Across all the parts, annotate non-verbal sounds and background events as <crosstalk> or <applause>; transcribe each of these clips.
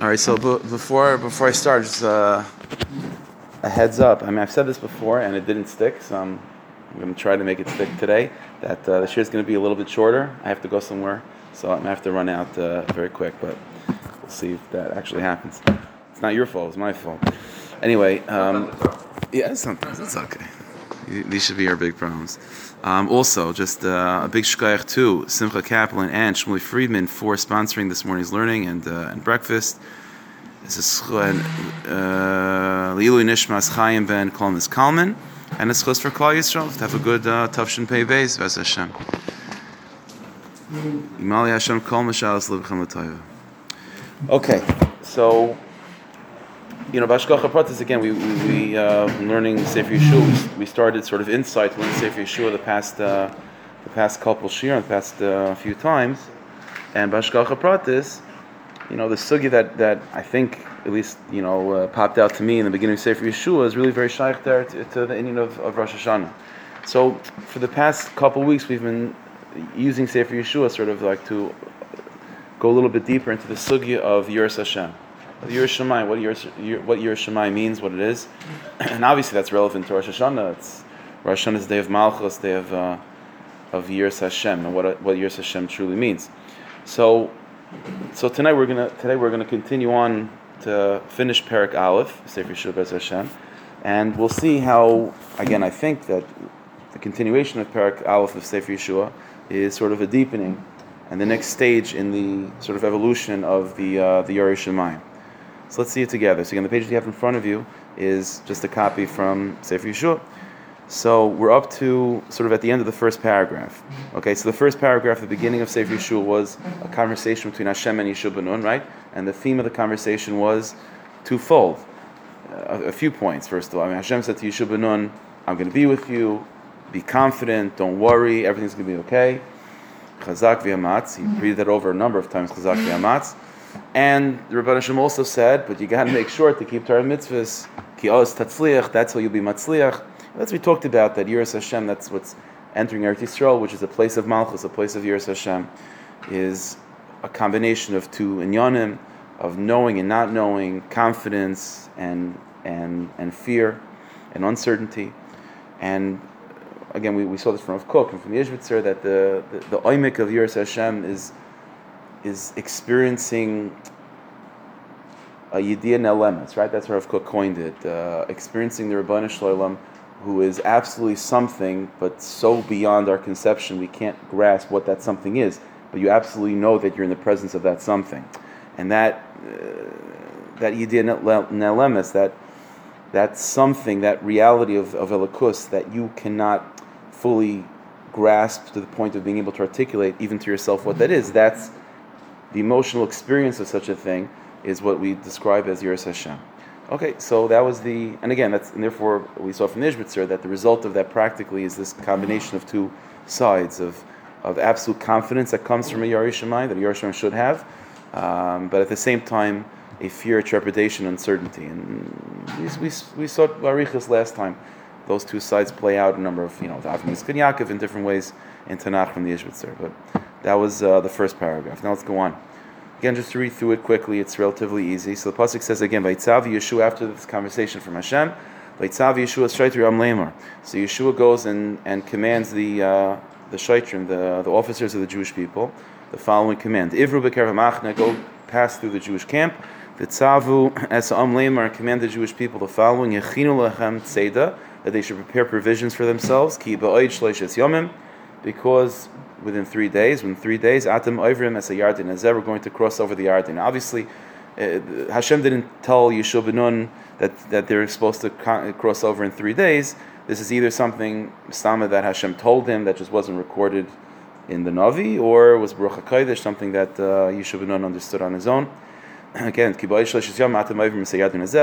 All right, so b- before before I start, just uh, a heads up. I mean, I've said this before and it didn't stick, so I'm, I'm going to try to make it stick today. That uh, the share is going to be a little bit shorter. I have to go somewhere, so I'm going to have to run out uh, very quick. But we'll see if that actually happens. It's not your fault; it's my fault. Anyway, um, yeah, sometimes it's okay. These should be our big problems. Um, also, just uh, a big shkayach to Simcha Kaplan and Shmuley Friedman for sponsoring this morning's learning and uh, and breakfast. This is uh, Lilu Nishmas Chaim Ben Kolmis Kalman, and it's for Klal Yisrael to have a good uh, Tavshin Pei Beis Hashem. Imali Hashem Kol L'Toyva. Okay, so you know, Bashkacha Pratis, again, we, we, we uh, learning Sefer Yeshua, we, we started sort of insight to Sefer Yeshua the past, uh, the past couple shir, the past uh, few times. And Bashkacha Pratis, you know, the sugi that, that I think, at least, you know, uh, popped out to me in the beginning of Sefer Yeshua is really very shaykh there to, to, the inyan of, of Rosh Hashanah. So, for the past couple weeks, we've been using Sefer Yeshua sort of like to go a little bit deeper into the sugi of Yiras Hashem. Yer Shemai, what Yer, what Yer Shemai means, what it is, <clears throat> and obviously that's relevant to Rosh Hashanah. It's Rosh Hashanah's day of Malchus, day of uh, of Yiras Hashem, and what what Yiras Hashem truly means. So, so tonight we're gonna today we're gonna continue on to finish Perak Aleph, Sefer Shubas Hashem, and we'll see how again I think that the continuation of Perak Aleph of Sefer Yeshua is sort of a deepening and the next stage in the sort of evolution of the uh, the Yer Shemayim. So let's see it together. So again, the page that you have in front of you is just a copy from Sefer Yeshua. So we're up to sort of at the end of the first paragraph. Okay, so the first paragraph, the beginning of Sefer Yeshua, was a conversation between Hashem and Yeshua Benun, right? And the theme of the conversation was twofold. A, a few points, first of all. I mean, Hashem said to Yeshua Benun, I'm going to be with you, be confident, don't worry, everything's going to be okay. Chazak v'yamatz, he repeated that over a number of times, Chazak v'yamatz. And the Rabban Hashem also said, but you got to make sure to keep Torah mitzvahs. Ki oz tatzliach, that's how you'll be matzliach. That's we talked about, that Yiras Hashem, that's what's entering Eretz Yisrael, which is a place of Malchus, a place of Yiras Hashem, is a combination of two inyanim, of knowing and not knowing, confidence and, and, and fear and uncertainty. And again, we, we saw this from Rav Kook and from the Ishbitzer, that the, the, the oimik of Yiras Hashem is is experiencing a Yediyah Nelemes, right? That's where Rav Kook coined it. Uh, experiencing the Rabbanu Shalom, who is absolutely something, but so beyond our conception, we can't grasp what that something is. But you absolutely know that you're in the presence of that something. And that, uh, that Yediyah Nelemes, that, that something, that reality of, of Elikus, that you cannot fully grasp to the point of being able to articulate even to yourself what that is, that's the emotional experience of such a thing is what we describe as Yiras Hashem. Okay, so that was the, and again, that's, and therefore we saw from Nishbitzer that the result of that practically is this combination of two sides of, of absolute confidence that comes from a Yiras Shamayim, that a Yiras Shamayim should have, um, but at the same time, a fear, trepidation, uncertainty. And we, we, we saw Arichas last time. Those two sides play out a number of, you know, the Avnis Yaakov in different ways in Tanakh from the Ishbitzer. But that was uh, the first paragraph. Now let's go on. Again, just to read through it quickly, it's relatively easy. So the pasuk says again, "Vayitzav Yeshua." After this conversation from Hashem, "Vayitzav Yeshua Shaitri Am Lemar." So Yeshua goes and, and commands the uh, the Shaitrim, the, the officers of the Jewish people, the following command: Ivru Machna, go pass through the Jewish camp. Vitzavu as Am Lemar, command the Jewish people the following: Yechinu Lechem Tzeda, that they should prepare provisions for themselves. Ki Ba'oid Shleishes Yomim, because within three days. Within three days, Atam Oivrim as a Yardin, as ever going to cross over the Yardin. Obviously, uh, Hashem didn't tell Yeshua Benun that, that they're supposed to cross over in three days. This is either something Sama that Hashem told him that just wasn't recorded in the Navi, or was Baruch HaKodesh, something that uh, Yeshua Benun understood on his own. <clears throat> Again,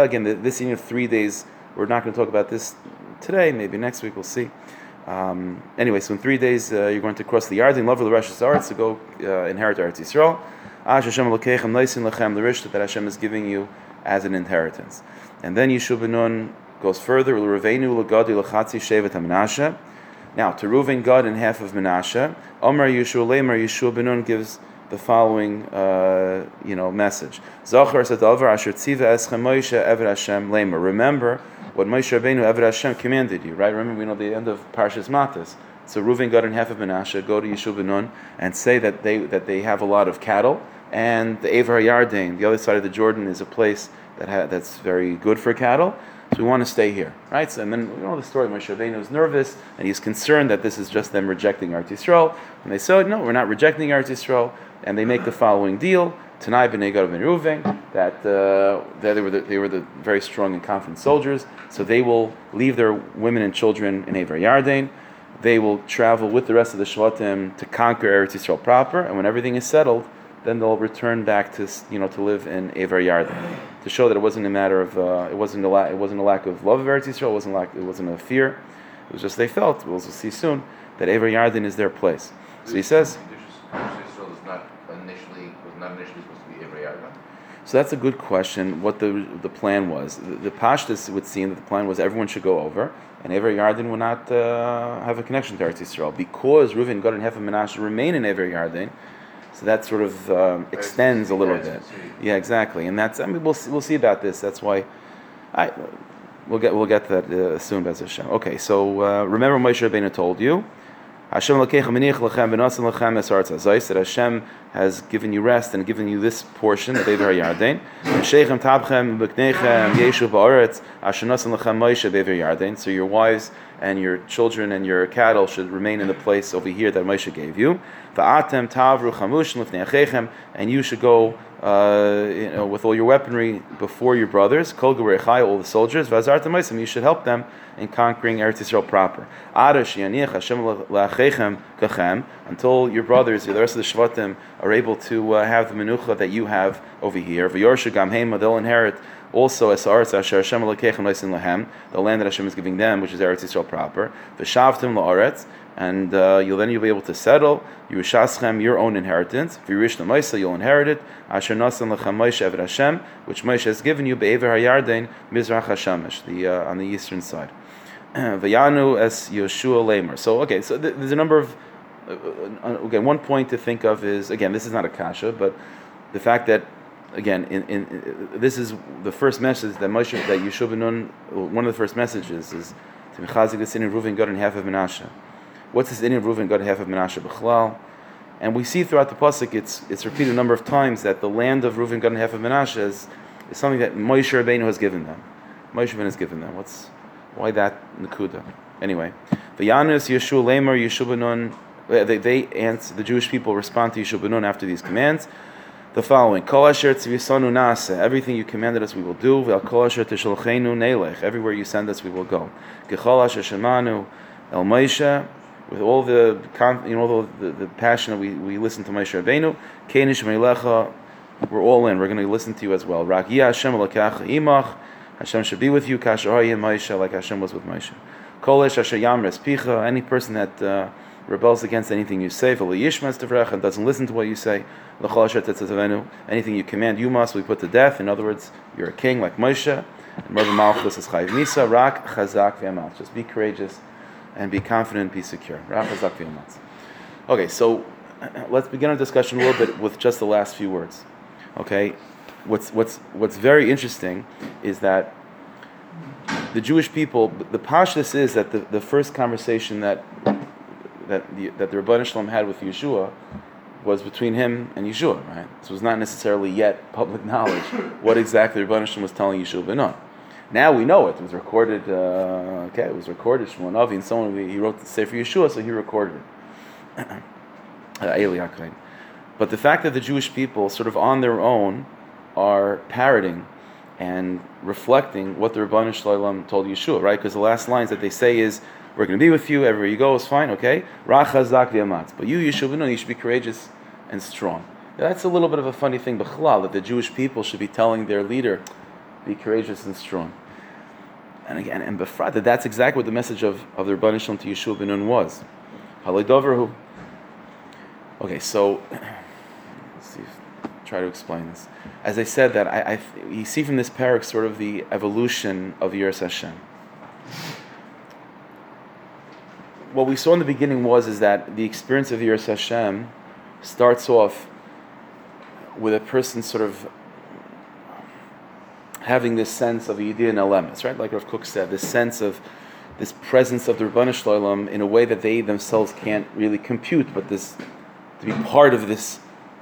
again, this in three days, we're not going to talk about this today, maybe next week, we'll see. Um, anyway, so in three days uh, you're going to cross the Yarden, love the Rosh Hashanah to go uh, inherit Eretz Yisrael. that Hashem is giving you as an inheritance. And then Yeshua Benun goes further. Now, to Reuven, Gad in half of Menashe. Omer Yeshua Lemer, Yeshua Benun gives the following, uh, you know, message. Zachar sadavar asher tziva eschem Moshe eved Hashem lemer. Remember what Moshe Rabbeinu eved Hashem commanded you, right? Remember, we know the end of Parshas Matos. So Reuven got in half of Menashe, go to Yeshua Nun, and say that they that they have a lot of cattle, and the Avar Yarden, the other side of the Jordan, is a place that ha- that's very good for cattle. So we want to stay here, right? So, and then you know the story. Moshe Rabbeinu is nervous and he's concerned that this is just them rejecting Eretz Yisrael. And they say, no, we're not rejecting Eretz Yisrael. And they make the following deal: Tanai b'nei Gad ben Reuven, that uh, they were the, they were the very strong and confident soldiers. So they will leave their women and children in Aver Yarden. They will travel with the rest of the Shvatim to conquer Eretz Yisrael proper. And when everything is settled, then they'll return back to you know to live in Aver Yarden to show that it wasn't a matter of uh, it wasn't a la- it wasn't a lack of love of Eretz Yisrael. It wasn't like it wasn't a fear. It was just they felt. We'll see soon that Aver Yarden is their place. So he says. Israel is not initially was not initially supposed to be every Yarden. So that's a good question. What the the plan was? The, the Pashtus would seem that the plan was everyone should go over, and Ever Yarden would not uh, have a connection to Eretz Yisrael because Reuven, Gad, and Hefer Menashe remain in Ever Yarden. So that sort of um, extends a little bit. Yeah, exactly. And that's I mean we'll see, we'll see about this. That's why I we'll get we'll get to that uh, soon, Bez Hashem. Okay, so uh, remember Moshe Rabbeinu told you. Hashem that Hashem has given you rest and given you this portion of Ever Yarden. Sheichem Tabchem Beknechem Yeshu Ba'aretz Asher Nosim Lechem Moshe Ever Yarden. So your wives and your children and your cattle should remain in the place over here that Moshe gave you. Va'atem Tavru Chamush Lefnei and you should go uh, you know, with all your weaponry before your brothers, Kol all the soldiers, Vazar Tamaisim, you should help them in conquering Eretz Yisrael proper. Until your brothers, the rest of the Shvatim, are able to uh, have the menucha that you have over here. V'yorsha Gam Hema, they'll inherit also Hashem the land that Hashem is giving them, which is Eretz Yisrael proper. V'shavtim La'aretz, and uh, you'll then you'll be able to settle Yerushaschem your own inheritance. V'yirish Maisa you'll inherit it. Asher Nasan Lechem Moshe Eved Hashem, which Moshe has given you Be'ever Hayarden Mizrach Hashemesh, the uh, on the eastern side. <clears throat> Vayanu es Yeshua Lamer. So okay, so th- there's a number of uh, uh, again one point to think of is again this is not a kasha, but the fact that again in, in, in this is the first message that Moshe that Yeshua ben Nun one of the first messages is to Mechazik the sin of Reuven Gad and half of Menashe. What's this inyan Reuven Gad half of Menashe Bechlal? And we see throughout the pasuk, it's it's repeated a number of times that the land of Reuven Gad and half of Menashe is, is something that Moshe Rabbeinu has given them. Moshe Rabbeinu has given them. What's why that nakuda? Anyway, the Yanus Yeshua Lamer Yeshua. They, they answer, the Jewish people respond to Yeshua Nun after these commands. The following: Kol asher tzvisanu nase. Everything you commanded us, we will do. Ve'al kol asher tishalchenu nelech. Everywhere you send us, we will go. Gechol asher shemanu el Moshe with all the you know the, the, passion that we, we listen to Moshe Rabbeinu, Kenish Meilecha, we're all in. We're going to listen to you as well. Rak Hashem Elokach Imach, Hashem should be with you. Kasher Moshe, like Hashem was with Moshe. Kolesh Asher Yamres Picha, any person that uh, rebels against anything you say, and doesn't listen to what you say, anything you command, you must. We put to death. In other words, you're a king like Moshe. And Merva Malchus is Chayiv Misa, Rak Chazak V'Amal. Just be courageous and be confident, be secure. Okay, so <clears throat> let's begin our discussion a little bit with just the last few words. Okay, what's what's what's very interesting is that the Jewish people, the pashtus is that the, the first conversation that that the that the Rebbeinu Shalom had with Yeshua was between him and Yeshua, right? So it was not necessarily yet public <laughs> knowledge what exactly Rebbeinu Shalom was telling Yeshua ben Nun. Now we know it. It was recorded. Uh, okay, it was recorded. Shmuel Navi and someone he wrote the Sefer Yeshua, so he recorded it. <clears throat> uh, but the fact that the Jewish people, sort of on their own, are parroting and reflecting what the Rabban Shalom told Yeshua, right? Because the last lines that they say is, "We're going to be with you everywhere you go." Is fine, okay? Rachazak v'amatz. But you, Yeshua, you should be courageous and strong. Now, that's a little bit of a funny thing, b'chalal, that the Jewish people should be telling their leader be courageous and strong. And again, and befrat, that that's exactly what the message of, of the Rabban Shalom to Yeshua ben Nun was. Halidoverhu. Okay, so <clears throat> let's see, try to explain this. As I said, that I, I you see from this parak sort of the evolution of Yiras Hashem. What we saw in the beginning was is that the experience of Yiras Hashem starts off with a person sort of having this sense of Yidin Elemis, right? Like Rav Kook said, this sense of this presence of the Rabbanu Shloim in a way that they themselves can't really compute, but this to be part of this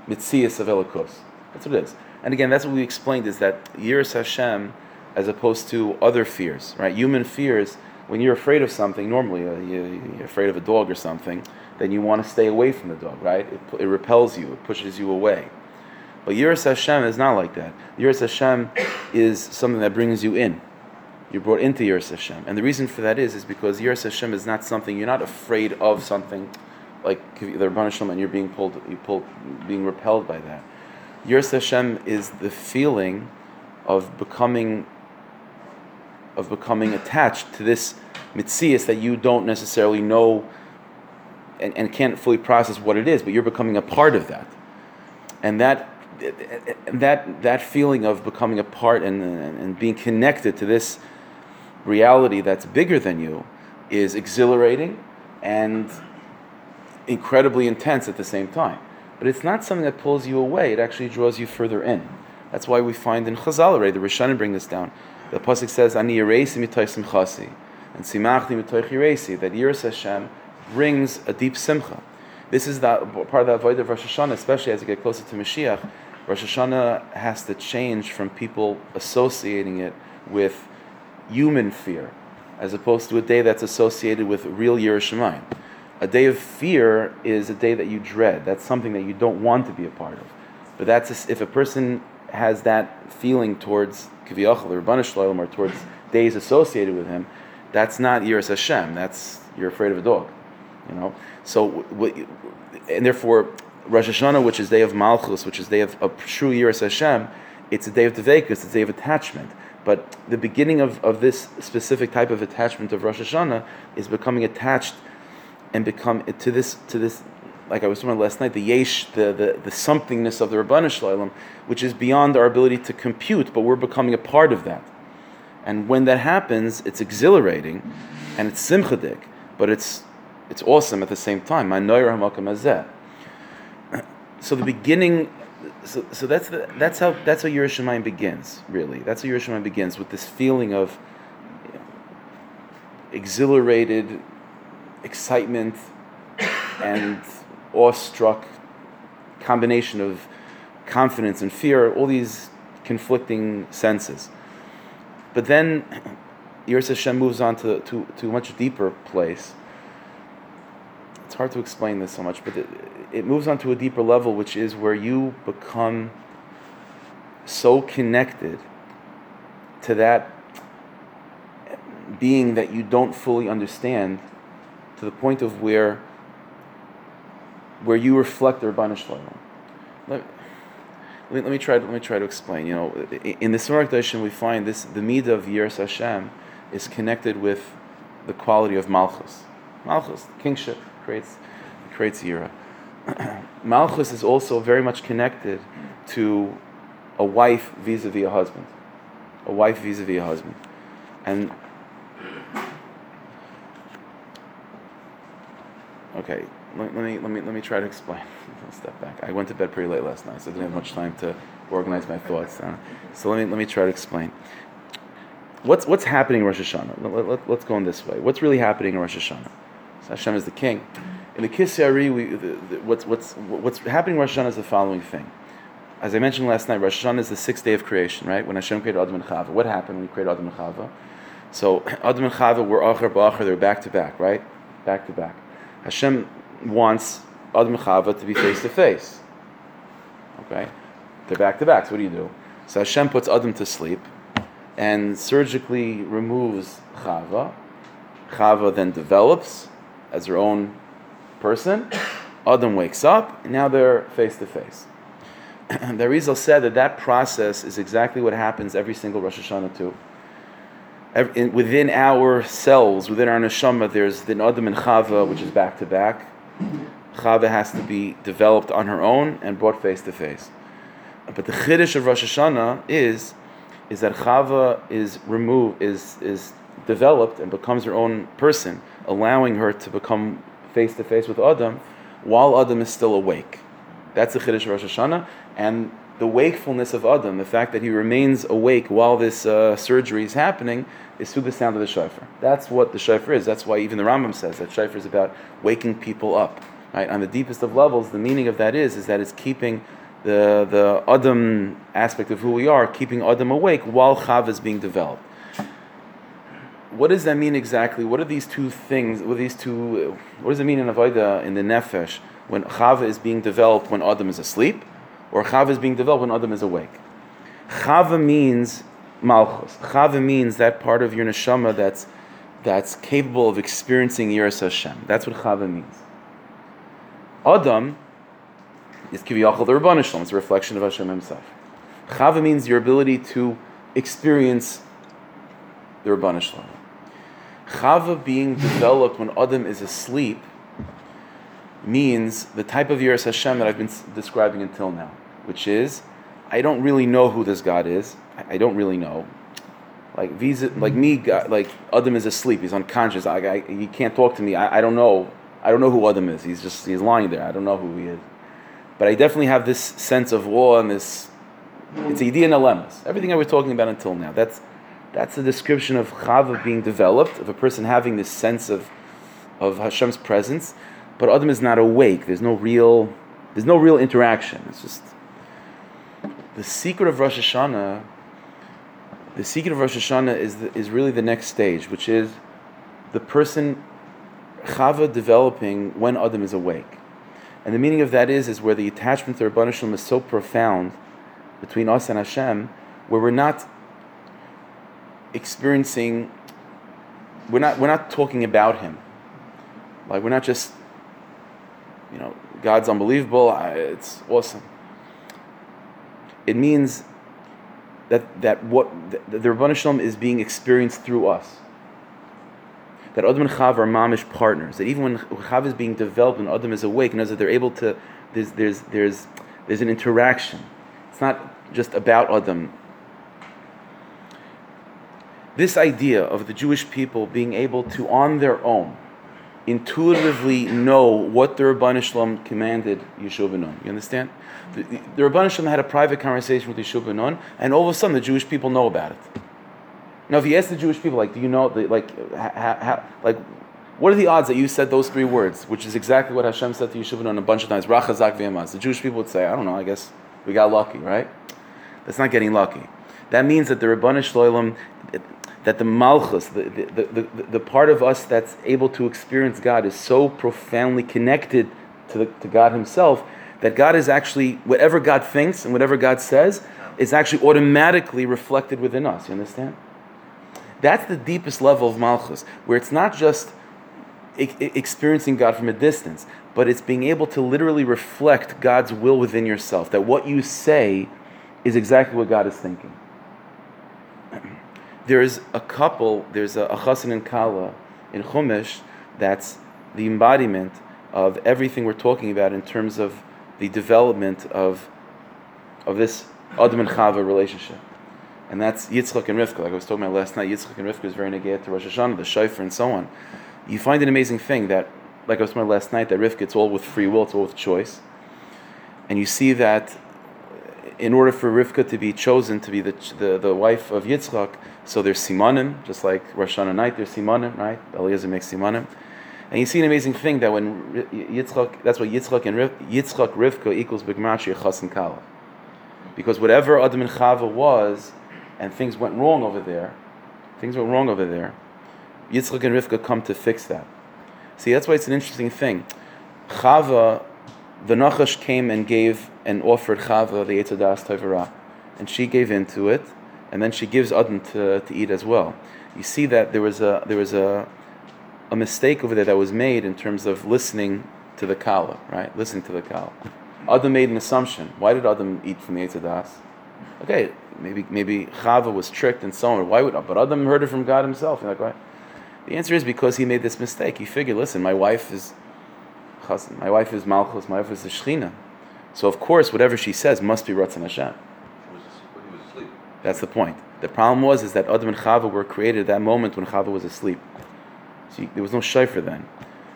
mitzias of Elikos. That's what it is. And again, that's what we explained is that Yiras Hashem, as opposed to other fears, right? Human fears, when you're afraid of something, normally uh, you, are afraid of a dog or something, then you want to stay away from the dog, right? It, it repels you, it pushes you away. But Yiras Hashem is not like that. Yiras Hashem is something that brings you in. You're brought into Yiras Hashem. And the reason for that is, is because Yiras Hashem is not something, you're not afraid of something like the Rabban Hashem and you're being pulled, you pulled, being repelled by that. Yiras Hashem is the feeling of becoming of becoming attached to this mitzias that you don't necessarily know and, and can't fully process what it is, but you're becoming a part of that. And that that that feeling of becoming a part and, and, being connected to this reality that's bigger than you is exhilarating and incredibly intense at the same time. But it's not something that pulls you away, it actually draws you further in. That's why we find in Chazal already, the Rishonim bring this down. The Pasuk says, Ani yeresi mitoy simchasi, and simachti mitoy chiresi, that Yiras Hashem brings a deep simcha. This is the, part of the avoid of Rosh Hashanah, especially as you get closer to Mashiach. Rosh Hashanah has to change from people associating it with human fear, as opposed to a day that's associated with real Yiras Shamayim. A day of fear is a day that you dread. That's something that you don't want to be a part of. But that's a, if a person has that feeling towards Kiviyachal or Rabbanu or towards days associated with him, that's not Yiras Hashem. That's you're afraid of a dog, you know. So, and therefore, Rosh Hashanah, which is day of Malchus, which is day of, a true Year Yiras Hashem, it's a day of Devekus, it's a day of attachment. But the beginning of, of this specific type of attachment of Rosh Hashanah is becoming attached and become to this to this like I was talking last night, the yesh, the, the, the somethingness of the Rabbanu Shalom, which is beyond our ability to compute, but we're becoming a part of that. And when that happens, it's exhilarating and it's simchadik, but it's it's awesome at the same time. So the beginning so, so that's the, that's how that's how Yiras Shamayim begins, really. That's how Yiras Shamayim begins with this feeling of exhilarated excitement and awestruck combination of confidence and fear, all these conflicting senses. But then Hashem moves on to, to, to a much deeper place. It's hard to explain this so much, but it, it moves on to a deeper level, which is where you become so connected to that being that you don't fully understand to the point of where where you reflect the Rabbanu Shalom. Let, let, let, me try. Let me try to explain. You know, in the Smarak Darshan we find this: the midah of Yiras Hashem is connected with the quality of Malchus. Malchus, kingship, creates creates Yira. <clears throat> Malchus is also very much connected to a wife vis-a-vis a husband, a wife vis-a-vis a husband, and okay, let, let, me let me let me try to explain. <laughs> I'll step back. I went to bed pretty late last night, so I didn't have much time to organize my thoughts. Uh, so let me let me try to explain. What's what's happening in Rosh Hashanah? Let, let, go in this way. What's really happening in Rosh Hashanah? So Hashem is the king. In the Kisyari, we the, the, what's what's what's happening in Rosh Hashanah is the following thing. As I mentioned last night, Rosh Hashanah is the sixth day of creation, right? When Hashem created Adam and Chava. What happened when He created Adam and Chava? So <clears throat> Adam and Chava were Acher Ba'acher, they were back to back, right? Back to back. Hashem wants Adam and Chava to be face to face. Okay? They're back to back. So what do you do? So Hashem puts Adam to sleep and surgically removes Chava. Chava then develops as her own person. Adam wakes up, now they're face to face. The Arizal said that that process is exactly what happens every single Rosh Hashanah too in, within our cells, within our neshama, there's the Adam and Chava, which is back to back. Chava has to be developed on her own and brought face to face. But the chiddush of Rosh Hashanah is, is that Chava is removed, is is developed and becomes her own person, allowing her to become face to face with Adam, while Adam is still awake. That's the chiddush Rosh Hashanah, and the wakefulness of Adam, the fact that he remains awake while this uh, surgery is happening, is through the sound of the shofar. That's what the shofar is. That's why even the Rambam says that shofar is about waking people up. Right? On the deepest of levels, the meaning of that is, is that it's keeping the, the Adam aspect of who we are, keeping Adam awake while Chav is being developed. What does that mean exactly? What are these two things? What these two? What does it mean in Avodah in the nefesh when Chav is being developed when Adam is asleep, or Chav is being developed when Adam is awake? Chava means malchus. Chava means that part of your neshama that's that's capable of experiencing Yiras Hashem. That's what Chava means. Adam is kiviyachol the Rabban Shalom. It's a reflection of Hashem Himself. Chava means your ability to experience the Rabban Shalom. Chava being developed when Adam is asleep means the type of Yiras Hashem that I've been describing until now, which is I don't really know who this God is. I don't really know. Like visa, like me, God, like Adam is asleep. He's unconscious. I, I, he can't talk to me. I, I don't know. I don't know who Adam is. He's just he's lying there. I don't know who he is. But I definitely have this sense of awe and this. It's idea alemas. Everything I was talking about until now. That's that's a description of chava being developed of a person having this sense of of Hashem's presence. But Adam is not awake. There's no real. There's no real interaction. It's just the secret of Rosh Hashanah. The secret of Rosh Hashanah is the, is really the next stage, which is the person chava developing when Adam is awake. And the meaning of that is, is where the attachment to Rabban Shalom is so profound between us and Hashem, where we're not experiencing, we're not, we're not talking about Him. Like, we're not just, you know, God's unbelievable, it's awesome. It means that, that what the, Rabban Shalom is being experienced through us that Adam and Chav are mamish partners. That even when Chav is being developed and Adam is awake, knows that they're able to. There's there's there's there's an interaction. It's not just about Adam. This idea of the Jewish people being able to, on their own, intuitively know what the Rabban Shalom commanded Yeshua Nun. You understand? The, the, Rabban Shalom had a private conversation with Yeshua Nun, and all of a sudden the Jewish people know about it. Now, if you ask the Jewish people, like, do you know, like, ha, ha, like, what are the odds that you said those three words, which is exactly what Hashem said to Yeshua Nun a bunch of times? Rachazak v'yamaz. The Jewish people would say, I don't know. I guess we got lucky, right? That's not getting lucky. That means that the Rabbanish Shloim, that the Malchus, the, the, the, the, part of us that's able to experience God, is so profoundly connected to, the, to God Himself that God is actually, whatever God thinks and whatever God says, is actually automatically reflected within us. You understand? That's the deepest level of Malchus, where it's not just experiencing God from a distance, but it's being able to literally reflect God's will within yourself. That what you say is exactly what God is thinking. There's a couple, there's a, a chassan and kala in Chumash that's the embodiment of everything we're talking about in terms of the development of, of this Adam and Chava relationship. And that's Yitzchak and Rivka. Like I was talking about last night, Yitzchak and Rivka is very negated to Rosh Hashanah, the shofar, and so on. You find an amazing thing that, like I was talking about last night, that Rivka, it's all with free will, it's all with choice. And you see that in order for Rivka to be chosen to be the, the, the wife of Yitzchak, so there's simanim, just like Rosh Hashanah night, there's simanim, right? Eliezer makes simanim. And you see an amazing thing that when Yitzchak, that's why Yitzchak and Riv, Yitzchak Rivka equals Bigmashi Chas and Kala. Because whatever Adam and Chava was, and things went wrong over there, things went wrong over there, Yitzchak and Rivka come to fix that. See, that's why it's an interesting thing. Chava, the Nachash came and gave and offered Chava the Yetzadas Tavara, and she gave in to it, and then she gives Adam to, to eat as well. You see that there was a there was a a mistake over there that was made in terms of listening to the Kala, right? Listening to the Kala. Adam made an assumption. Why did Adam eat from the Yetzadas? Okay, maybe maybe Chava was tricked and so on. Why would but Adam heard it from God Himself? You're like, why? The answer is because he made this mistake. He figured, listen, my wife is my wife is Malchus, my wife is the Shechina. So of course, whatever she says must be Ratzon Hashem. That's the point. The problem was is that Adam and Chava were created at that moment when Chava was asleep. So there was no shayfer then.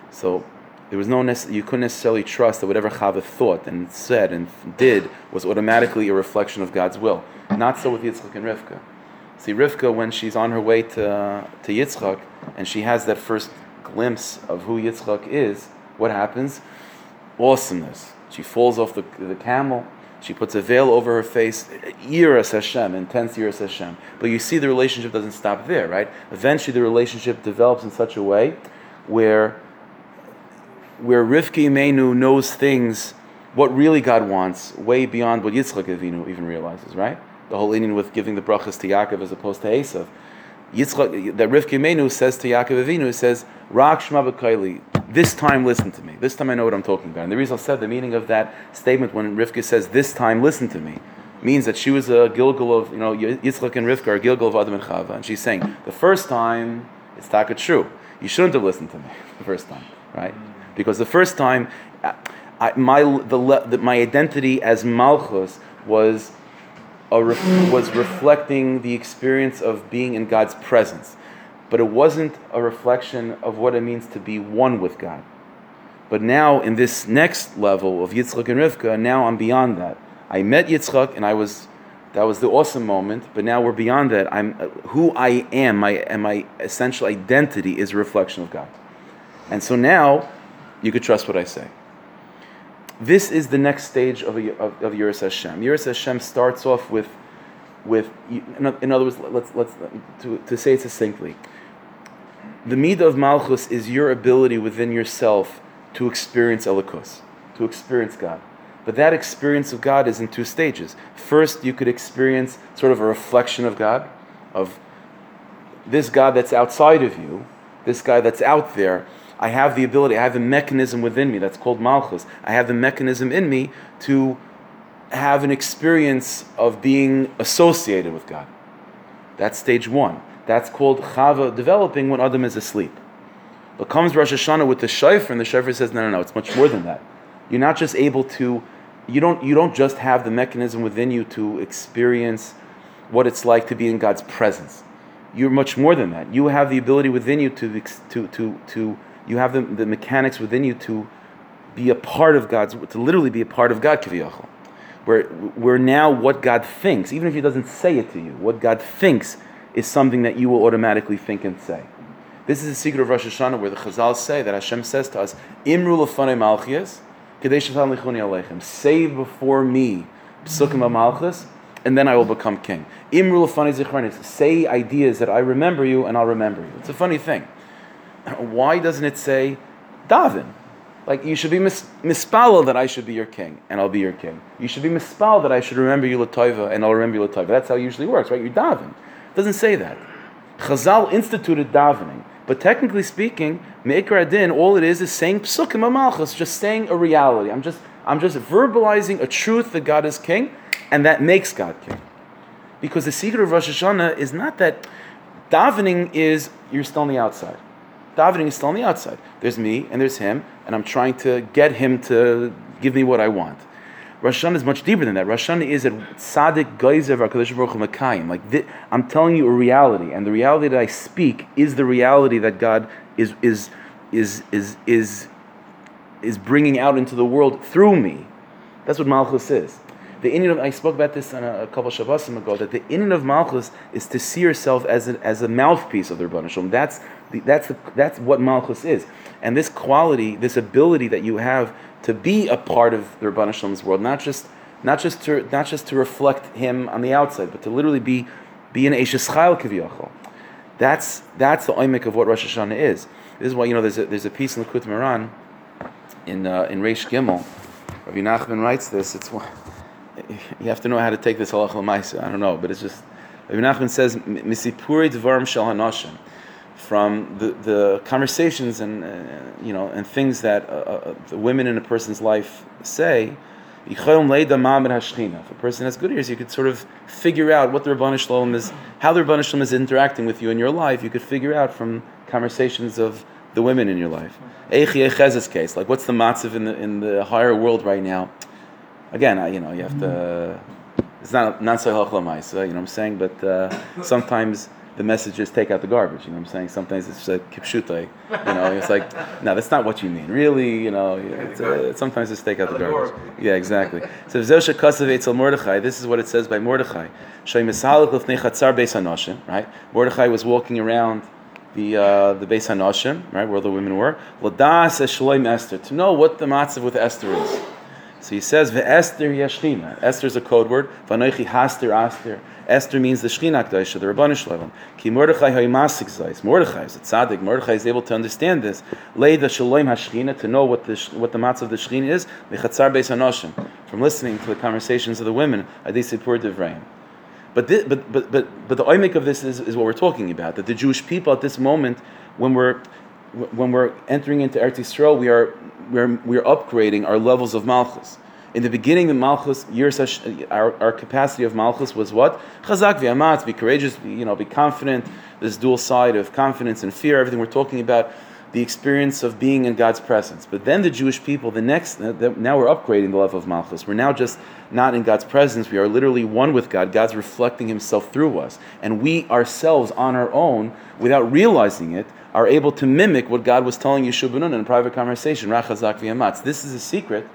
So There was no nec- you couldn't necessarily trust that whatever Chava thought and said and did was automatically a reflection of God's will. Not so with Yitzchak and Rivka. See, Rivka, when she's on her way to, to Yitzchak and she has that first glimpse of who Yitzchak is, what happens? Awesomeness. She falls off the, the camel. She puts a veil over her face. Yiras Hashem, intense Yiras Hashem. But you see, the relationship doesn't stop there, right? Eventually, the relationship develops in such a way where, where Rivka Imenu knows things, what really God wants, way beyond what Yitzchak Avinu even realizes, right? The whole inyan with giving the brachas to Yaakov as opposed to Esav. Yitzchak, that Rivka Imenu says to Yaakov Avinu, says, Rak Shema this time listen to me. This time I know what I'm talking about. And the reason I said the meaning of that statement when Rivka says, this time listen to me, means that she was a Gilgal of, you know, Yitzchak and Rivka are Gilgal of Adam and Chava. And she's saying, the first time, it's taka true. You shouldn't have listened to me <laughs> the first time, right? Because the first time, I, my, the, the, my identity as Malchus was Ref- was reflecting the experience of being in God's presence. But it wasn't a reflection of what it means to be one with God. But now, in this next level of Yitzchak and Rivka, now I'm beyond that. I met Yitzchak and I was, that was the awesome moment, but now we're beyond that. I'm, who I am, my, and my essential identity is a reflection of God. And so now, you could trust what I say. This is the next stage of, of, of Yiras Hashem. Yiras Hashem starts off with, with in other words, let's, let's, to, to say it succinctly. The Midah of Malchus is your ability within yourself to experience Elikus, to experience God. But that experience of God is in two stages. First, you could experience sort of a reflection of God, of this God that's outside of you, this guy that's out there, I have the ability, I have the mechanism within me that's called Malchus. I have the mechanism in me to have an experience of being associated with God. That's stage one. That's called Chava developing when Adam is asleep. But comes Rosh Hashanah with the shofar, and the shofar says, no, no, no, it's much more than that. You're not just able to, you don't, you don't just have the mechanism within you to experience what it's like to be in God's presence. You're much more than that. You have the ability within you to, to, to, to you have the, the mechanics within you to be a part of God's, to literally be a part of God, kiviyachol. Where, where now what God thinks, even if He doesn't say it to you, what God thinks is something that you will automatically think and say. This is the secret of Rosh Hashanah where the Chazal say that Hashem says to us, Imru lefane malchias, aleichem. Say before me, psukim malchus, and then I will become king. Imru lefane zichronis. Say ideas that I remember you and I'll remember you. It's a funny thing <clears throat> why doesn't it say Davin? Like you should be mis- mispal that I should be your king and I'll be your king. You should be mispal that I should remember you latova and I'll remember you latova. That's how it usually works, right? You're davin. Doesn't say that. Chazal instituted davening, but technically speaking, Meikar Adin, all it is is saying psukim amalchus, just saying a reality. I'm just I'm just verbalizing a truth that God is king, and that makes God king. Because the secret of Rosh Hashanah is not that davening is you're still on the outside davening is still on the outside. There's me and there's him, and I'm trying to get him to give me what I want. Rosh is much deeper than that. Rosh is a tzaddik geyser of HaKadosh Baruch. Like I'm telling you a reality, and the reality that I speak is the reality that God is is is is is is bringing out into the world through me. That's what Malchus is. The inyan of I spoke about this on a, a couple Shabbosim ago that the inyan of Malchus is to see yourself as a, as a mouthpiece of the Rebbeinu Shalom. That's the, that's the, that's what Malchus is, and this quality, this ability that you have to be a part of the Rebbeinu Shalom's world, not just not just to not just to reflect him on the outside, but to literally be be an Eishes Chayil Kiviyachol. That's that's the oimik of what Rosh Hashanah is. This is why you know there's a, there's a piece in the Kut Moran in uh, in Reish Gimel. Rabbi Nachman writes this. It's you have to know how to take this halacha l'maisa. I don't know, but it's just Rabbi Nachman says misipuri dvarim shel hanashim from the, the conversations and uh, you know and things that uh, uh, the women in a person's life say. If a person has good ears, you could sort of figure out what the Rabbanu Shalom is, how the Rabbanu Shalom is interacting with you in your life. You could figure out from conversations of the women in your life. case, like what's the matzav in the in the higher world right now? Again, you know, you have to. It's not not so halachlamais, you know what I'm saying? But uh, sometimes the messages take out the garbage. You know what I'm saying? Sometimes it's like kipshutai. You know, it's like, no, that's not what you mean. Really, you know, it's, uh, sometimes it's take out the garbage. Yeah, exactly. So Zosha Kasav Eitzel Mordechai, this is what it says by Mordechai. Right? Mordechai was walking around the uh, the Beis Hanoshim, right, where the women were. Ladas Eshloim Esther, to know what the matzav with Esther is. So he says, "Ve'Esther Yashchina." Esther is a code word. V'anoichi Haster Aster. Esther means the Shechina Kdaisha, the Rabbanu Shalom. Ki Mordechai Ha'imasik Zayis. Mordechai is a tzaddik. Mordechai is able to understand this. Leida Shalom HaShechina, to know what the what the matzah of the Shechina is. Mechatzar Beis Hanoshim. From listening to the conversations of the women, Adisipur Devrayim. But, this, but, but, but, but the oimik of this is, is what we're talking about. That the Jewish people at this moment, when we're, when we're entering into Eretz Yisrael, we are, we're, we're upgrading our levels of malchus. In the beginning, the malchus, our, our capacity of malchus was what? Chazak v'amatz, be courageous, be, you know, be confident. This dual side of confidence and fear, everything we're talking about the experience of being in God's presence. But then the Jewish people, the next, now we're upgrading the level of Malchus. We're now just not in God's presence. We are literally one with God. God's reflecting Himself through us. And we ourselves, on our own, without realizing it, are able to mimic what God was telling Yeshua in a private conversation. Rachazak v'yamatz. This is a secret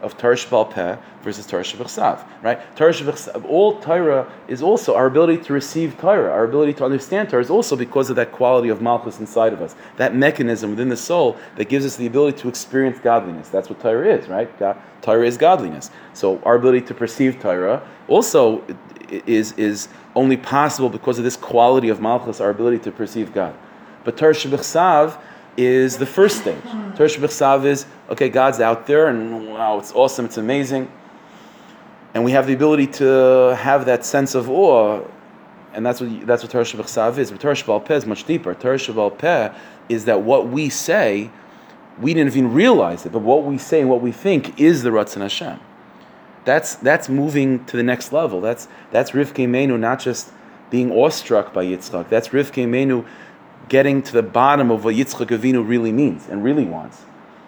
of Torah Peh versus Torah Shebechsav, right? Torah Shebechsav, all Torah is also our ability to receive Torah, our ability to understand Torah is also because of that quality of Malchus inside of us, that mechanism within the soul that gives us the ability to experience godliness. That's what Torah is, right? God, Torah is godliness. So our ability to perceive Torah also is, is only possible because of this quality of Malchus, our ability to perceive God. But Torah Shebechsav is the first stage. Torah Shebechsav is, okay, God's out there and wow, it's awesome, it's amazing. And we have the ability to have that sense of awe, and that's what that's what Torah Shebechsav is. But Torah Shebal Peh is much deeper. Torah Shebal Peh is that what we say, we didn't even realize it, but what we say and what we think is the Ratzon Hashem. That's that's moving to the next level. That's that's Rivka Imenu not just being awestruck by Yitzchak. That's Rivka Imenu getting to the bottom of what Yitzchak Avinu really means and really wants.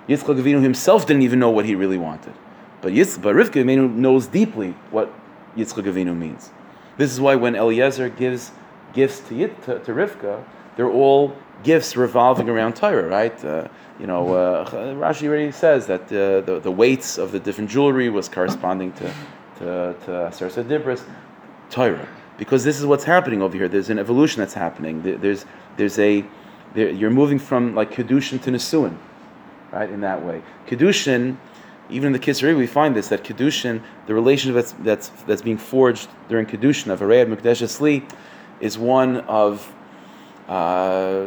Yitzchak Avinu himself didn't even know what he really wanted. But, Yitz, but Rivka Avinu knows deeply what Yitzchak Avinu means. This is why when Eliezer gives gifts to, Yit, to, to Rivka, they're all gifts revolving around Torah, right? Uh, you know, uh, Rashi already says that uh, the, the weights of the different jewelry was corresponding to, to, to Sarsa Dibris, Torah. Because this is what's happening over here. There's an evolution that's happening. There's, there's a, there, you're moving from like Kedushin to Nisuin, right, in that way. Kedushin, even in the Kisari, we find this, that Kedushin, the relationship that's, that's, that's being forged during Kedushin of Arayad Mukdesh Asli, is one of uh,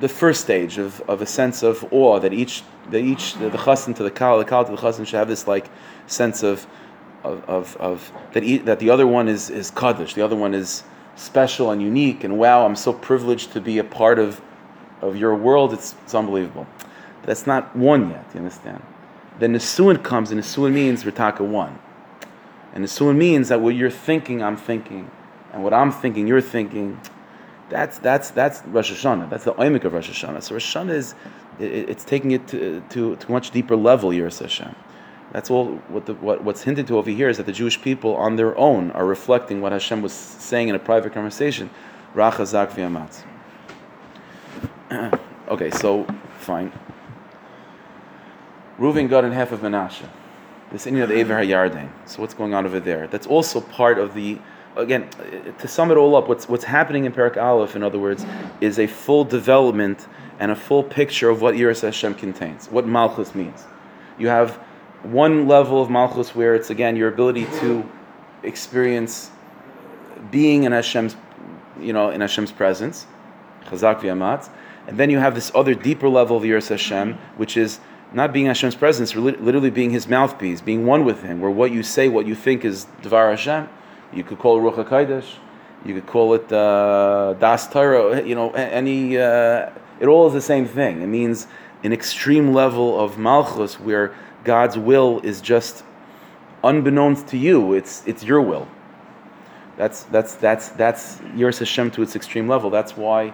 the first stage of, of a sense of awe that each, that each the, the chassan to the kal, the kal to the chassan should have this like sense of, of, of, of that, e, that the other one is, is kaddish, the other one is special and unique, and wow, I'm so privileged to be a part of, of your world, it's, it's unbelievable. But that's not one yet, you understand? Then Nisuin comes, and Nisuin means Ritaka one. And Nisuin means that what you're thinking, I'm thinking, and what I'm thinking, you're thinking. That's that's that's Rosh Hashanah. That's the oimik of Rosh Hashanah. So Rosh Hashanah is it, it's taking it to, to, to a much deeper level. Yiras Hashem. That's all. What, the, what what's hinted to over here is that the Jewish people on their own are reflecting what Hashem was saying in a private conversation. Rachazak v'yamatz. <clears throat> okay, so fine. Reuven got in half of Menashe. This inyan of the Aver HaYarden. So what's going on over there? That's also part of the. Again, to sum it all up, what's what's happening in Perak Aleph, in other words, is a full development and a full picture of what Yiras Hashem contains, what Malchus means. You have one level of Malchus where it's again your ability to experience being in Hashem's, you know, in Hashem's presence, Chazak v'yamatz, and then you have this other deeper level of Yiras Hashem, which is not being Hashem's presence, literally being His mouthpiece, being one with Him, where what you say, what you think is Dvar Hashem. You could call it Ruach HaKodesh, you could call it uh, Das Torah, you know, any, uh, it all is the same thing. It means an extreme level of Malchus where God's will is just unbeknownst to you. It's it's your will. That's that's that's that's Yiras Hashem to its extreme level. That's why.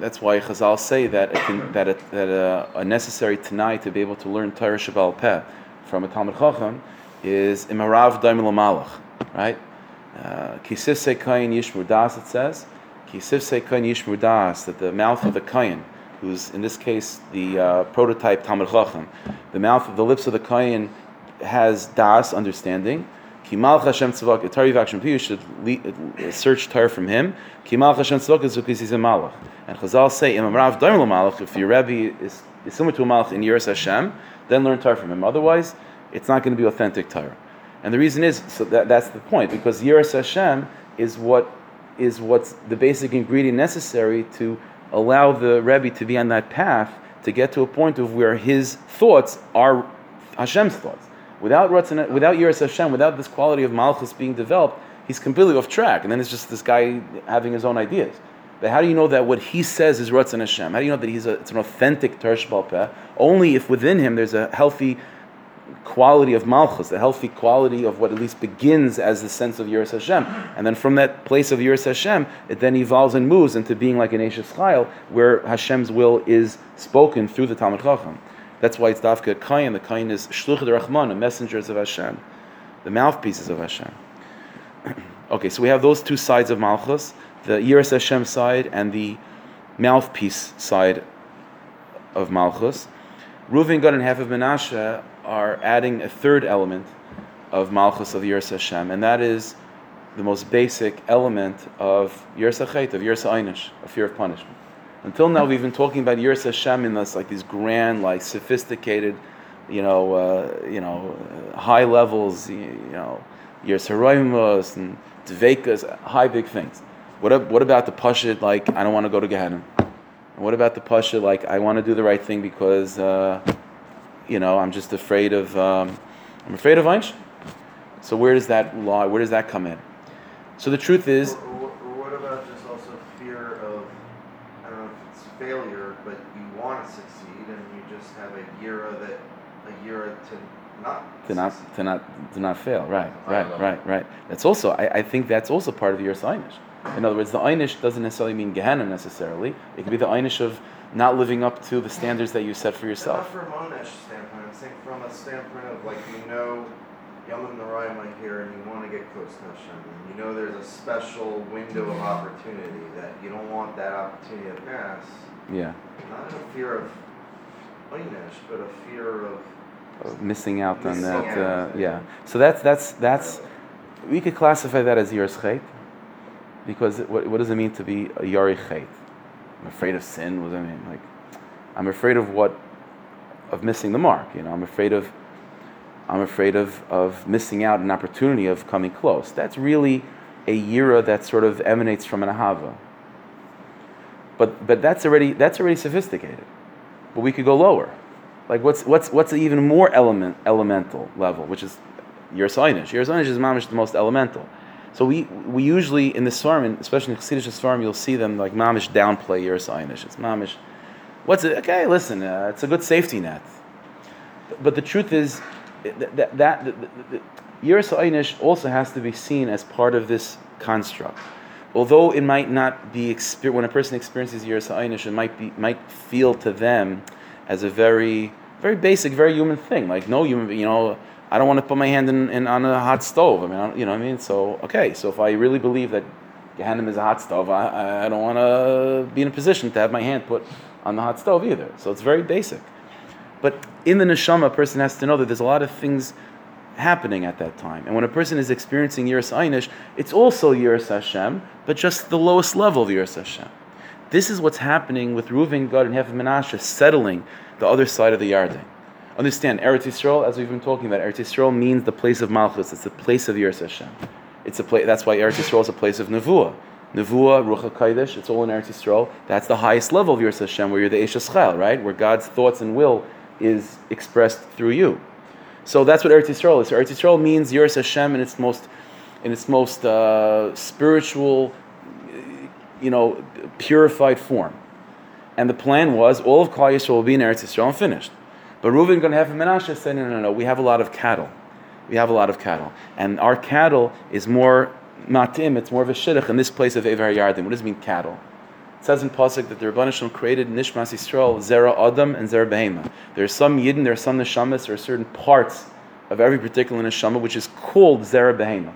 That's why Chazal say that that, it, that a, a, necessary tonight to be able to learn Torah Shebal Peh from a Talmud Chacham is imarav daim malach, right? Uh, Kisise kain yishmur das it says Kisivse Kain Yishmur Das, that the mouth of the Kain, who's in this case the uh, prototype Talmud Chacham, the mouth the lips of the Kain has Das, understanding. Kimal Hashem Tzavak, Itari Vakshem you should le- search Torah from him. Kimal Hashem Tzavak is because he's a Malach. And Chazal say, Imam Rav Daim Malach, if your Rebbe is, is similar to a Malach in Yeris Hashem, then learn Torah from him. Otherwise, it's not going to be authentic Torah. And the reason is, so that, that's the point, because Yeris Hashem is what is what's the basic ingredient necessary to allow the Rebbe to be on that path to get to a point of where his thoughts are Hashem's thoughts. Without Ratzon, without Yiras Hashem, without this quality of Malchus being developed, he's completely off track. And then it's just this guy having his own ideas. But how do you know that what he says is Ratzon Hashem? How do you know that he's a, it's an authentic Torah Shebal Peh? Only if within him there's a healthy quality of Malchus, the healthy quality of what at least begins as the sense of Yiras Hashem. And then from that place of Yiras Hashem, it then evolves and moves into being like an Eishes Chayil, where Hashem's will is spoken through the Talmud Chacham. That's why it's Dafka Kain. The Kain is Shluch Rahman, the messengers of Hashem, the mouthpieces of Hashem. <clears throat> okay, so we have those two sides of Malchus, the Yiras Hashem side and the mouthpiece side of Malchus. Reuven, Gad, and half of Menashe are adding a third element of Malchus of Yiras Hashem, and that is the most basic element of Yiras Hachet, of Yiras Einish, of fear of punishment. Until now, we've been talking about Yiras Hashem in this like these grand, like sophisticated, you know, uh, you know, uh, high levels, you, you know, Yiras Haroimos and Dvekas, high big things. What, what about the Pashit, like, I don't want to go to Gehenna? And what about the Pashit, like, I want to do the right thing because, uh, you know, I'm just afraid of, um, I'm afraid of Einstein. So where does that lie? Where does that come in? So the truth is, or what about just also fear of, I don't know if it's failure, but you want to succeed and you just have a year of that, a year to not to not succeed. to not to not fail. Right, High right, right, right. That's also I, I think that's also part of your einish. In other words, the einish doesn't necessarily mean Gehenna necessarily. It could be the einish of not living up to the standards that you set for Not yourself. from a Monesh standpoint, I'm saying from a standpoint of like you know Narayim like here and you want to get close to Hashem. And you know there's a special window of opportunity that you don't want that opportunity to pass. Yeah, Not a fear of Oynesh, but a fear of of missing out on that. out. Uh, yeah. So that's that's that's we could classify that as yiras chait, because what, what does it mean to be a yari chait? I'm afraid of sin. Does that mean? Like, I'm afraid of what, of missing the mark. You know, I'm afraid of, I'm afraid of of missing out an opportunity of coming close. That's really a yira that sort of emanates from an ahava. But but that's already that's already sophisticated. But we could go lower. Like what's what's what's an even more element elemental level, which is your Yersainish. Yersainish is mamish the most elemental. So we we usually in the Svarim, especially in Chassidish Svarim, you'll see them like mamish downplay Yersainish. It's mamish. What's it? Okay, listen, uh, it's a good safety net. But the truth is that that, that the, Yersainish also has to be seen as part of this construct. Although it might not be when a person experiences Yersainish, it might be might feel to them as a very very basic, very human thing. Like no human, you know, I don't want to put my hand in, in on a hot stove. I mean, I you know what I mean. So okay, so if I really believe that Gehenna is a hot stove, I, I- don't want to be in a position to have my hand put on the hot stove either. So it's very basic. But in the neshama, a person has to know that there's a lot of things happening at that time. And when a person is experiencing Yiras Einish, it's also Yiras Hashem, but just the lowest level of Yiras Hashem. This is what's happening with Reuven, Gad, and Hef Menashe settling the other side of the Yarden. Understand, Eretz Yisrael, as we've been talking about, Eretz Yisrael means the place of Malchus. It's the place of Yiras Hashem. It's a place. That's why Eretz Yisrael is a place of Nevuah. Nevuah, Ruach HaKodesh, it's all in Eretz Yisrael. That's the highest level of Yiras Hashem, where you're the Eish Chayil, right? Where God's thoughts and will is expressed through you. So that's what Eretz Yisrael is. So Eretz Yisrael means Yiras Hashem in its most, in its most uh, spiritual, you know, purified form. And the plan was all of Klal Yisrael will be in Eretz Yisrael and finished. But Reuven, going to have Menashe said, no, no, no, we have a lot of cattle. We have a lot of cattle. And our cattle is more matim, it's more of a shidduch in this place of Evar Yarden. What does it mean, cattle? It says in Pasuk that the Shalom created Nishmas Yisrael, Zera Adam and Zera Behema. There are some Yidden, there are some Neshamas, there are certain parts of every particular Neshama which is called Zera Behema.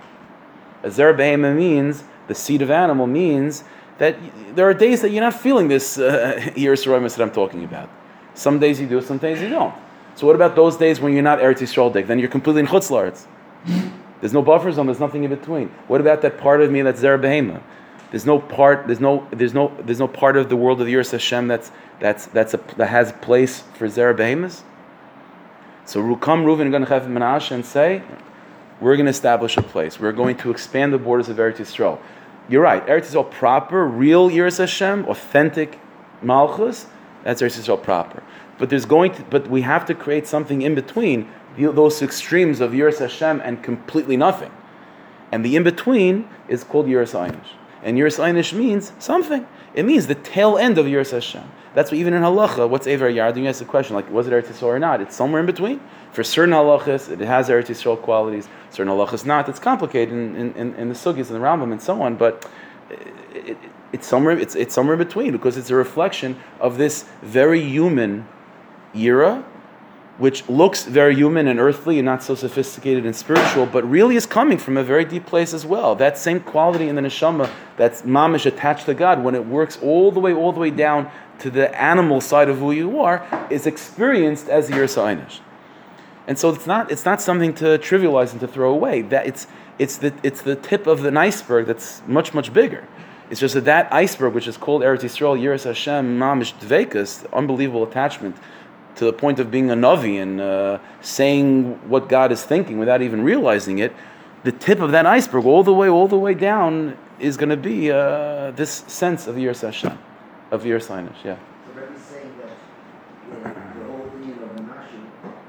A Zera Behema means, the seed of animal means that there are days that you're not feeling this uh, <laughs> that I'm talking about. Some days you do, some days you don't. So what about those days when you're not Eretz Yisrael? Then you're completely in Chutz La'aretz. There's no buffer zone. There's nothing in between. What about that part of me that's Zera Behema? There's no part. There's no. There's no. There's no part of the world of the Yiras Hashem that's that's that's a, that has a place for Zera Behemas. So come and Ganachev and Menashe and say, we're going to establish a place. We're going to expand the borders of Eretz Yisrael. You're right. Eretz Yisrael proper, real Yiras Hashem, authentic Malchus. That's Eretz Yisrael proper. But there's going to. But we have to create something in between those extremes of Yiras Hashem and completely nothing. And the in between is called Yiras Einish. And Yiras Einish means something. It means the tail end of Yiras Hashem. That's what even in halacha, what's Ever Yarden? You ask the question, like, was it Eretz Yisrael or not? It's somewhere in between. For certain halachas, it has Eretz Yisrael qualities. Certain halachas not. It's complicated in, in, in, in the sugis and the Rambam and so on, but it, it, it's somewhere. It's, it's somewhere between because it's a reflection of this very human era which looks very human and earthly and not so sophisticated and spiritual, but really is coming from a very deep place as well. That same quality in the neshama that's mamish attached to God, when it works all the way, all the way down to the animal side of who you are, is experienced as the Yersa And so it's not, it's not something to trivialize and to throw away. That it's, it's, the, it's the tip of an iceberg that's much, much bigger. It's just that that iceberg, which is called Eretz Yisrael, Yiras Hashem, Mamish Dvekas, unbelievable attachment, to the point of being a Navi and uh, saying what God is thinking without even realizing it, the tip of that iceberg, all the way, all the way down, is going to be uh, this sense of Yiras Hashem, of Yiras Einish, yeah. So Rebbe's saying that you know, the whole thing of Menashe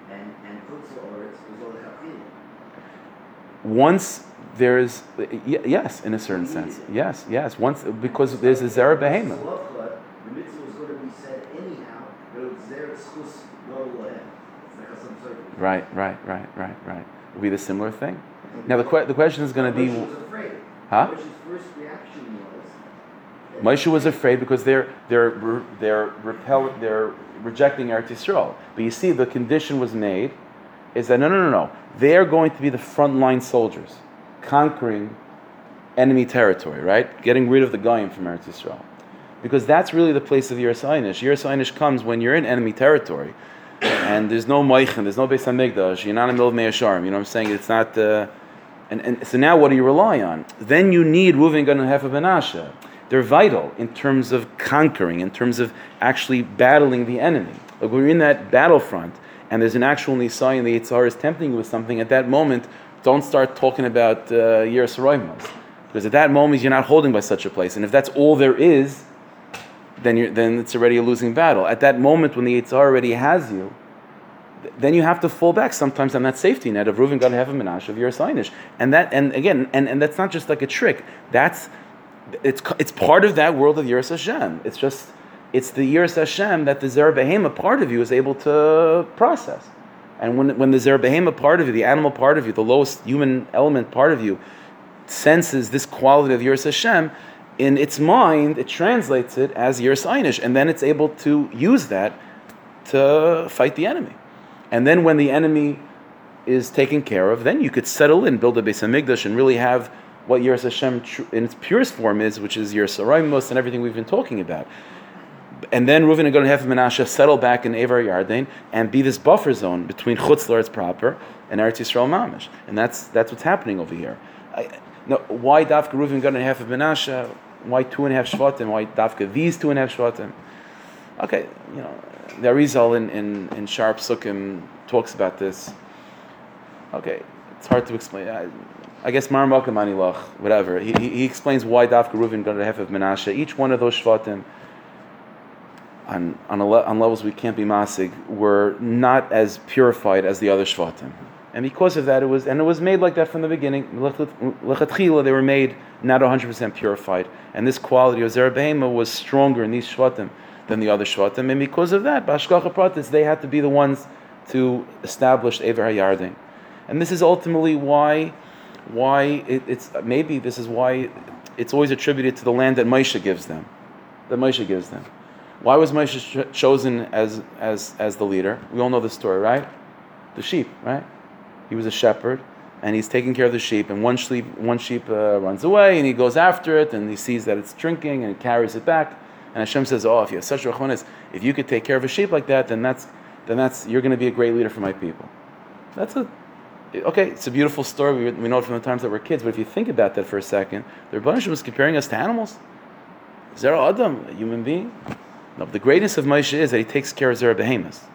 and, and Kutza Oretz is all Chafil. Once there is, y- yes, in a certain sense, yes, yes. Once because there's a zera behema. Tzlachot, The mitzvah was going to be said anyhow, but it was there, it's schus, no lehem. It's like a some sort of. Right, right, right, right, right. Will be the similar thing. Now the que- the question is going to be, Moshe was afraid. Huh? Moshe's first reaction was. that- Moshe was afraid because they're they're they're repel they're rejecting Eretz Yisrael. But you see, the condition was made is that no, no, no, no. They're going to be the frontline soldiers, conquering enemy territory, right? Getting rid of the Goyim from Eretz Yisrael. Because that's really the place of. Yiras Einish comes when you're in enemy territory, and there's no Moichin, there's no Beis Hamikdash, you're not in the middle of Me'asharim, you know what I'm saying? It's not... Uh, and, and so now what do you rely on? Then you need Reuven, Gad, and Hefa Menashe. They're vital in terms of conquering, in terms of actually battling the enemy. Like when you're in that battlefront and there's an actual Nisai and the Yitzhar is tempting you with something, at that moment, don't start talking about uh, Yiras Roimas. Because at that moment, you're not holding by such a place. And if that's all there is, then, you're, then it's already a losing battle. At that moment, when the Yitzhar already has you, then you have to fall back sometimes on that safety net of Reuven, Gad, Hefa, Menashe of Einish. And that, and again, and, and that's not just like a trick. That's it's it's part of that world of Yiras Hashem. It's just it's the Yiras Hashem that the Zer Behema part of you is able to process. And when when the zerbehema part of you, the animal part of you, the lowest human element part of you, senses this quality of Yiras Hashem, in its mind, it translates it as Yiras Einish, and then it's able to use that to fight the enemy. And then when the enemy is taken care of, then you could settle in, build a Beis Hamikdash, and really have what Yiras Hashem in its purest form is, which is Yiras Araimos and everything we've been talking about. And then Reuven and Gad and Hefa Menashe settle back in Avar Yarden and be this buffer zone between Chutz La'aretz proper and Eretz Yisrael Mamish. And that's, that's what's happening over here. I, why Dafka Reuven Gad and Hefa Menashe? Why two and a half Shvatim? Why Dafka these two and a half Shvatim? Okay, you know, the Arizal in, in, in Shaar HaPesukim talks about this. Okay, it's hard to explain. I, I guess Mar Malkam Anilach, whatever. He, he, he explains why Dafka Reuven got a half of Menashe. Each one of those Shvatim, on, on, le- on levels we can't be masig, were not as purified as the other Shvatim. And because of that, it was, and it was made like that from the beginning. Lechatchila, they were made not 100% purified. And this quality of Zerabehema was stronger in these Shvatim than the other Shvatim. And because of that, Bashkacha they had to be the ones to establish Ever HaYarden. And this is ultimately why, why it, it's, maybe this is why it's always attributed to the land that Moshe gives them. That Moshe gives them. Why was Moshe chosen as, as, as the leader? We all know the story, right? The sheep, right? He was a shepherd, and he's taking care of the sheep, and one sheep one sheep uh, runs away, and he goes after it, and he sees that it's drinking, and he carries it back, and Hashem says, "Oh, if you have such rachmanis, if you could take care of a sheep like that, then that's then that's you're going to be a great leader for my people." That's a okay. It's a beautiful story. We, we know it from the times that we're kids, but if you think about that for a second, the Rebbeinu was comparing us to animals. Zera Adam, a human being. No, the greatness of Moshe is that he takes care of Zera Behemoth.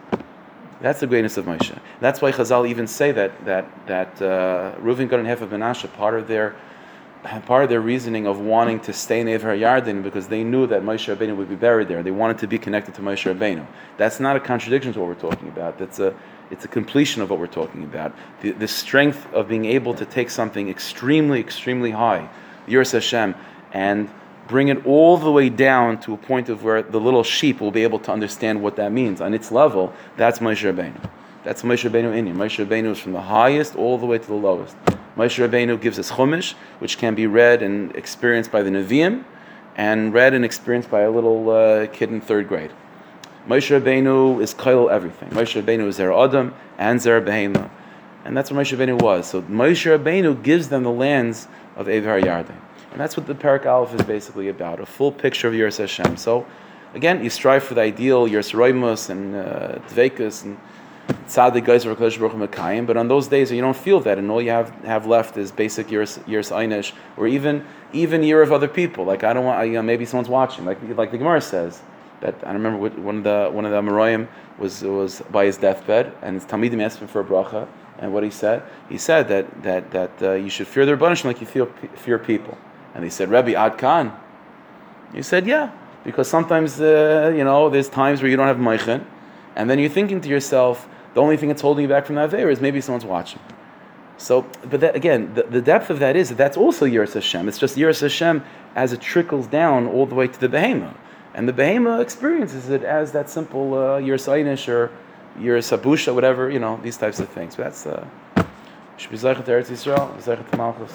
That's the greatness of Moshe. That's why Chazal even say that that that uh, Reuven, Gad, and Hefer Menashe part of their part of their reasoning of wanting to stay in Ever Yarden because they knew that Moshe Rabbeinu would be buried there. They wanted to be connected to Moshe Rabbeinu. That's not a contradiction to what we're talking about. That's a it's a completion of what we're talking about. The, the strength of being able to take something extremely, extremely high, Yiras Hashem, and bring it all the way down to a point of where the little sheep will be able to understand what that means on its level. That's Moshe Rabbeinu. That's Moshe Rabbeinu in him. Moshe Rabbeinu is from the highest all the way to the lowest. Moshe Rabbeinu gives us Chumash, which can be read and experienced by the Nevi'im, and read and experienced by a little uh, kid in third grade. Moshe Rabbeinu is Kail everything. Moshe Rabbeinu is Zer Adam and Zer Behema. And that's what Moshe Rabbeinu was. So Moshe Rabbeinu gives them the lands of Evar Yarden. And that's what the Parak Aleph is basically about, a full picture of Yiras Hashem. So, again, you strive for the ideal, Yiras Roimus and uh, Dvekus and Tzaddik guys Hakadosh Baruch Mekayim, but on those days you don't feel that, and all you have have left is basic Yiras Einish, or even even year of other people. Like I don't want, you know, maybe someone's watching, like like the Gemara says that I remember one of the one of the Amoraim was was by his deathbed, and his Talmidim asked him for a bracha, and what he said, he said that that that uh, you should fear their punishment like you feel fear people, and he said, Rebbe Ad Khan. He said, yeah, because sometimes uh, you know there's times where you don't have meichin, and then you're thinking to yourself, the only thing that's holding you back from that favor is maybe someone's watching. So, but that, again, the, the depth of that is that that's also Yiras Hashem. It's just Yiras Hashem as it trickles down all the way to the Behema. And the Behema experiences it as that simple uh, Yiras Einish or Yiras Abusha, whatever, you know, these types of things. But that's, uh, should be Eretz Yisrael, Zeichet Malchus.